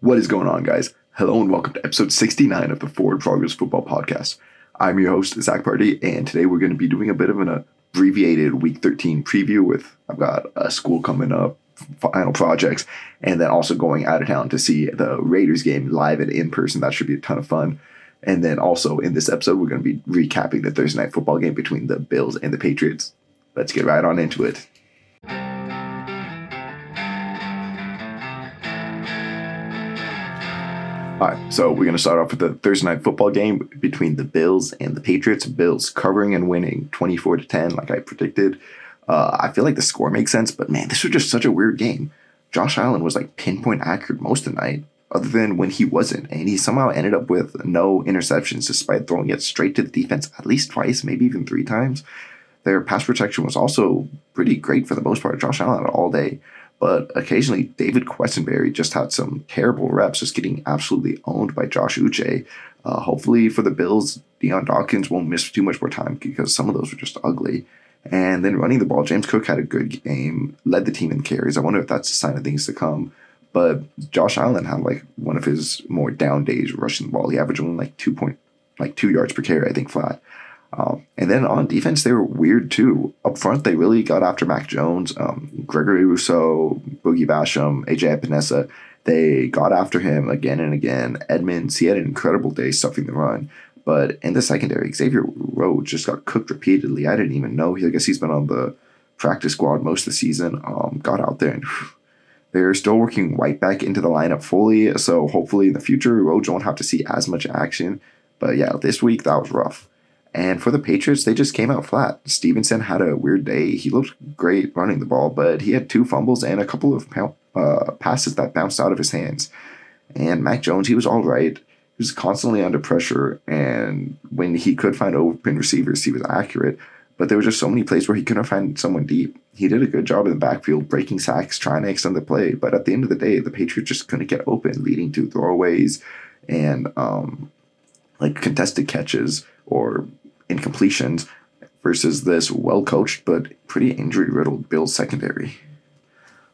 What is going on, guys? Hello and welcome to episode 69 of the Forward Progress Football Podcast. I'm your host, Zac Pardi, and today we're going to be doing a bit of an abbreviated Week 13 preview with I've got a school coming up, final projects, and then also going out of town to see the Raiders game live and in person. That should be a ton of fun. And then also in this episode, we're going to be recapping the Thursday night football game between the Bills and the Patriots. Let's get right on into it. Right, so we're going to start off with the Thursday night football game between the Bills and the Patriots. Bills covering and winning 24 to 10, like I predicted. Uh, I feel like the score makes sense, but man, this was just such a weird game. Josh Allen was like pinpoint accurate most of the night, other than when he wasn't, and he somehow ended up with no interceptions despite throwing it straight to the defense at least twice, maybe even three times. Their pass protection was also pretty great for the most part. Josh Allen all day. But occasionally, David Quessenberry just had some terrible reps, just getting absolutely owned by Josh Uche. Uh, hopefully, for the Bills, Dion Dawkins won't miss too much more time because some of those were just ugly. And then running the ball, James Cook had a good game, led the team in carries. I wonder if that's a sign of things to come. But Josh Allen had like one of his more down days rushing the ball. He averaged only like two point, like two yards per carry, I think, flat. Um, and then on defense, they were weird too. Up front, they really got after Mac Jones, um, Gregory Rousseau, Boogie Basham, AJ Epenesa. They got after him again and again. Edmunds, he had an incredible day stuffing the run. But in the secondary, Xavier Rhodes just got cooked repeatedly. I didn't even know. I guess he's been on the practice squad most of the season. Um, got out there and whew, they're still working right back into the lineup fully. So hopefully in the future, Rhodes won't have to see as much action. But yeah, this week that was rough. And for the Patriots, they just came out flat. Stevenson had a weird day. He looked great running the ball, but he had two fumbles and a couple of uh, passes that bounced out of his hands. And Mac Jones, he was all right. He was constantly under pressure, and when he could find open receivers, he was accurate. But there were just so many plays where he couldn't find someone deep. He did a good job in the backfield, breaking sacks, trying to extend the play. But at the end of the day, the Patriots just couldn't get open, leading to throwaways and um, like contested catches or incompletions versus this well coached but pretty injury riddled Bills secondary.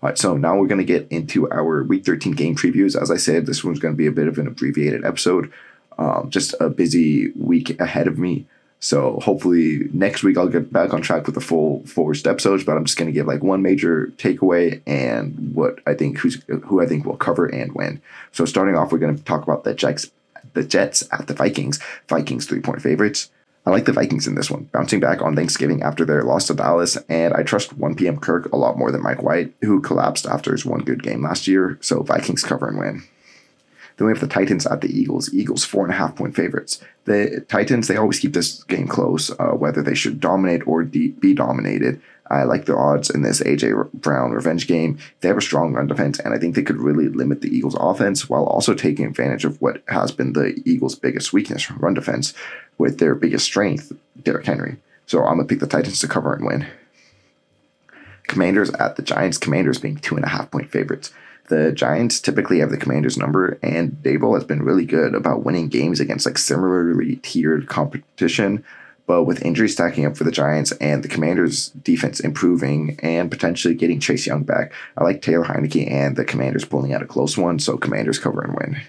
All right, so now we're going to get into our Week 13 game previews. As I said, this one's going to be a bit of an abbreviated episode. Um, just a busy week ahead of me. So hopefully next week I'll get back on track with the full forced episodes. But I'm just going to give like one major takeaway and what I think who's who I think will cover and win. So starting off, we're going to talk about the Jets, the Jets at the Vikings. Vikings three point favorites. I like the Vikings in this one, bouncing back on Thanksgiving after their loss to Dallas, and I trust 1 p.m. Kirk a lot more than Mike White, who collapsed after his one good game last year, so Vikings cover and win. Then we have the Titans at the Eagles. Eagles four and a half point favorites. The Titans they always keep this game close, uh, whether they should dominate or de- be dominated. I like the odds in this AJ Brown revenge game. They have a strong run defense, and I think they could really limit the Eagles' offense while also taking advantage of what has been the Eagles' biggest weakness, run defense, with their biggest strength, Derrick Henry. So I'm gonna pick the Titans to cover and win. Commanders at the Giants. Commanders being two and a half point favorites. The Giants typically have the Commanders' number, and Daboll has been really good about winning games against like similarly tiered competition. But with injuries stacking up for the Giants and the Commanders' defense improving and potentially getting Chase Young back, I like Taylor Heinicke and the Commanders pulling out a close one, so Commanders cover and win.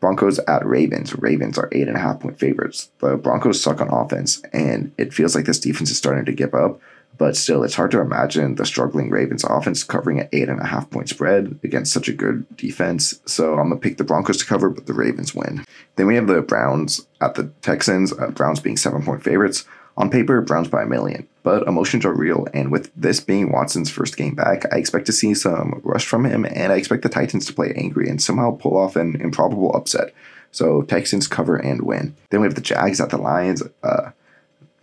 Broncos at Ravens. Ravens are eight and a half point favorites. The Broncos suck on offense, and it feels like this defense is starting to give up. But still, it's hard to imagine the struggling Ravens offense covering an eight and a half point spread against such a good defense. So I'm gonna pick the Broncos to cover, but the Ravens win. Then we have the Browns at the Texans. Uh, Browns being seven point favorites. On paper, Browns by a million, but emotions are real, and with this being Watson's first game back, I expect to see some rush from him, and I expect the Titans to play angry and somehow pull off an improbable upset. So Texans cover and win. Then we have the Jags at the Lions. Uh,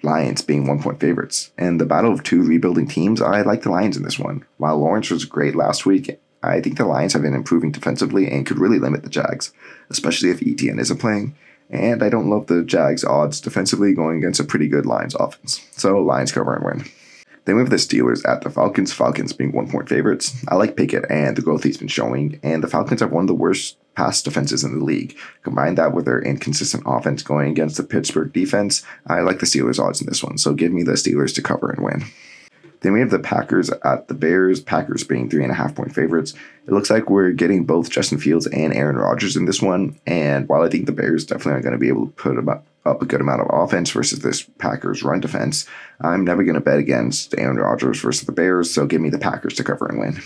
Lions being one point favorites. And the battle of two rebuilding teams, I like the Lions in this one. While Lawrence was great last week, I think the Lions have been improving defensively and could really limit the Jags, especially if ETN isn't playing. And I don't love the Jags' odds defensively going against a pretty good Lions offense. So Lions cover and win. Then we have the Steelers at the Falcons. Falcons being one point favorites. I like Pickett and the growth he's been showing, and the Falcons have one of the worst pass defenses in the league. Combine that with their inconsistent offense going against the Pittsburgh defense, I like the Steelers odds in this one. So give me the Steelers to cover and win. Then we have the Packers at the Bears, Packers being three and a half point favorites. It looks like we're getting both Justin Fields and Aaron Rodgers in this one. And while I think the Bears definitely are going to be able to put up a good amount of offense versus this Packers run defense, I'm never going to bet against Aaron Rodgers versus the Bears. So give me the Packers to cover and win.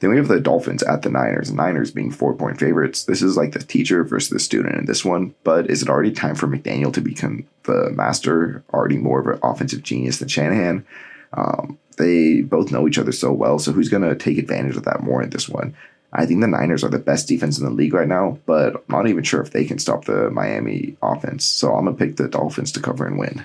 Then we have the Dolphins at the Niners, Niners being four point favorites. This is like the teacher versus the student in this one, but is it already time for McDaniel to become the master, already more of an offensive genius than Shanahan? Um, they both know each other so well, so who's going to take advantage of that more in this one? I think the Niners are the best defense in the league right now, but I'm not even sure if they can stop the Miami offense. So I'm going to pick the Dolphins to cover and win.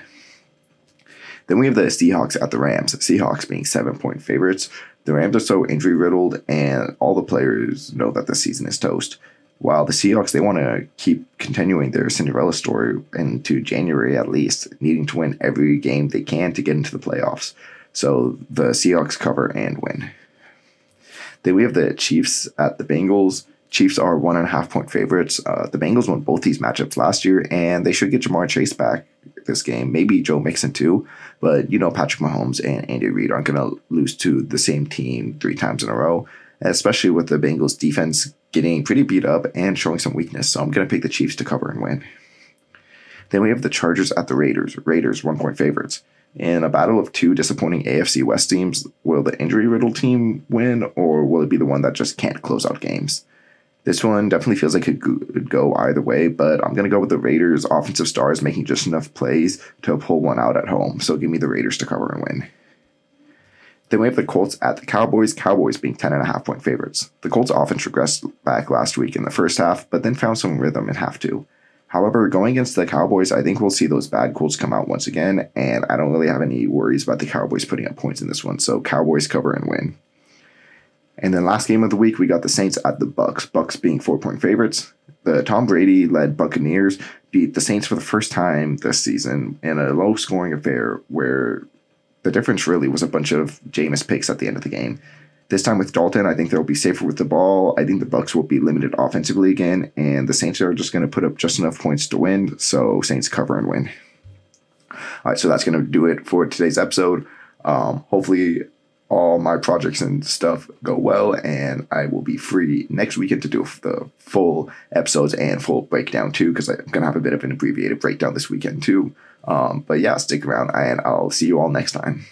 Then we have the Seahawks at the Rams. Seahawks being seven point favorites. The Rams are so injury riddled, and all the players know that the season is toast. While the Seahawks, they want to keep continuing their Cinderella story into January at least, needing to win every game they can to get into the playoffs. So the Seahawks cover and win. Then we have the Chiefs at the Bengals. Chiefs are one and a half point favorites. Uh, the Bengals won both these matchups last year, and they should get Ja'Marr Chase back this game. Maybe Joe Mixon too, but you know Patrick Mahomes and Andy Reid aren't going to lose to the same team three times in a row, especially with the Bengals defense getting pretty beat up and showing some weakness. So I'm going to pick the Chiefs to cover and win. Then we have the Chargers at the Raiders. Raiders one point favorites. In a battle of two disappointing AFC West teams, will the injury riddled team win, or will it be the one that just can't close out games? This one definitely feels like it could go either way, but I'm going to go with the Raiders' offensive stars making just enough plays to pull one out at home. So give me the Raiders to cover and win. Then we have the Colts at the Cowboys, Cowboys being 10.5 point favorites. The Colts offense regressed back last week in the first half, but then found some rhythm in half two. However, going against the Cowboys, I think we'll see those bad Colts come out once again, and I don't really have any worries about the Cowboys putting up points in this one. So Cowboys cover and win. And then last game of the week, we got the Saints at the Bucks. Bucks being four point favorites. The Tom Brady led Buccaneers beat the Saints for the first time this season in a low scoring affair where the difference really was a bunch of Jameis picks at the end of the game. This time with Dalton, I think they'll be safer with the ball. I think the Bucks will be limited offensively again, and the Saints are just going to put up just enough points to win. So Saints cover and win. All right, so that's going to do it for today's episode. Um, hopefully, all my projects and stuff go well, and I will be free next weekend to do the full episodes and full breakdown too, because I'm gonna have a bit of an abbreviated breakdown this weekend too. Um, but yeah, stick around, and I'll see you all next time.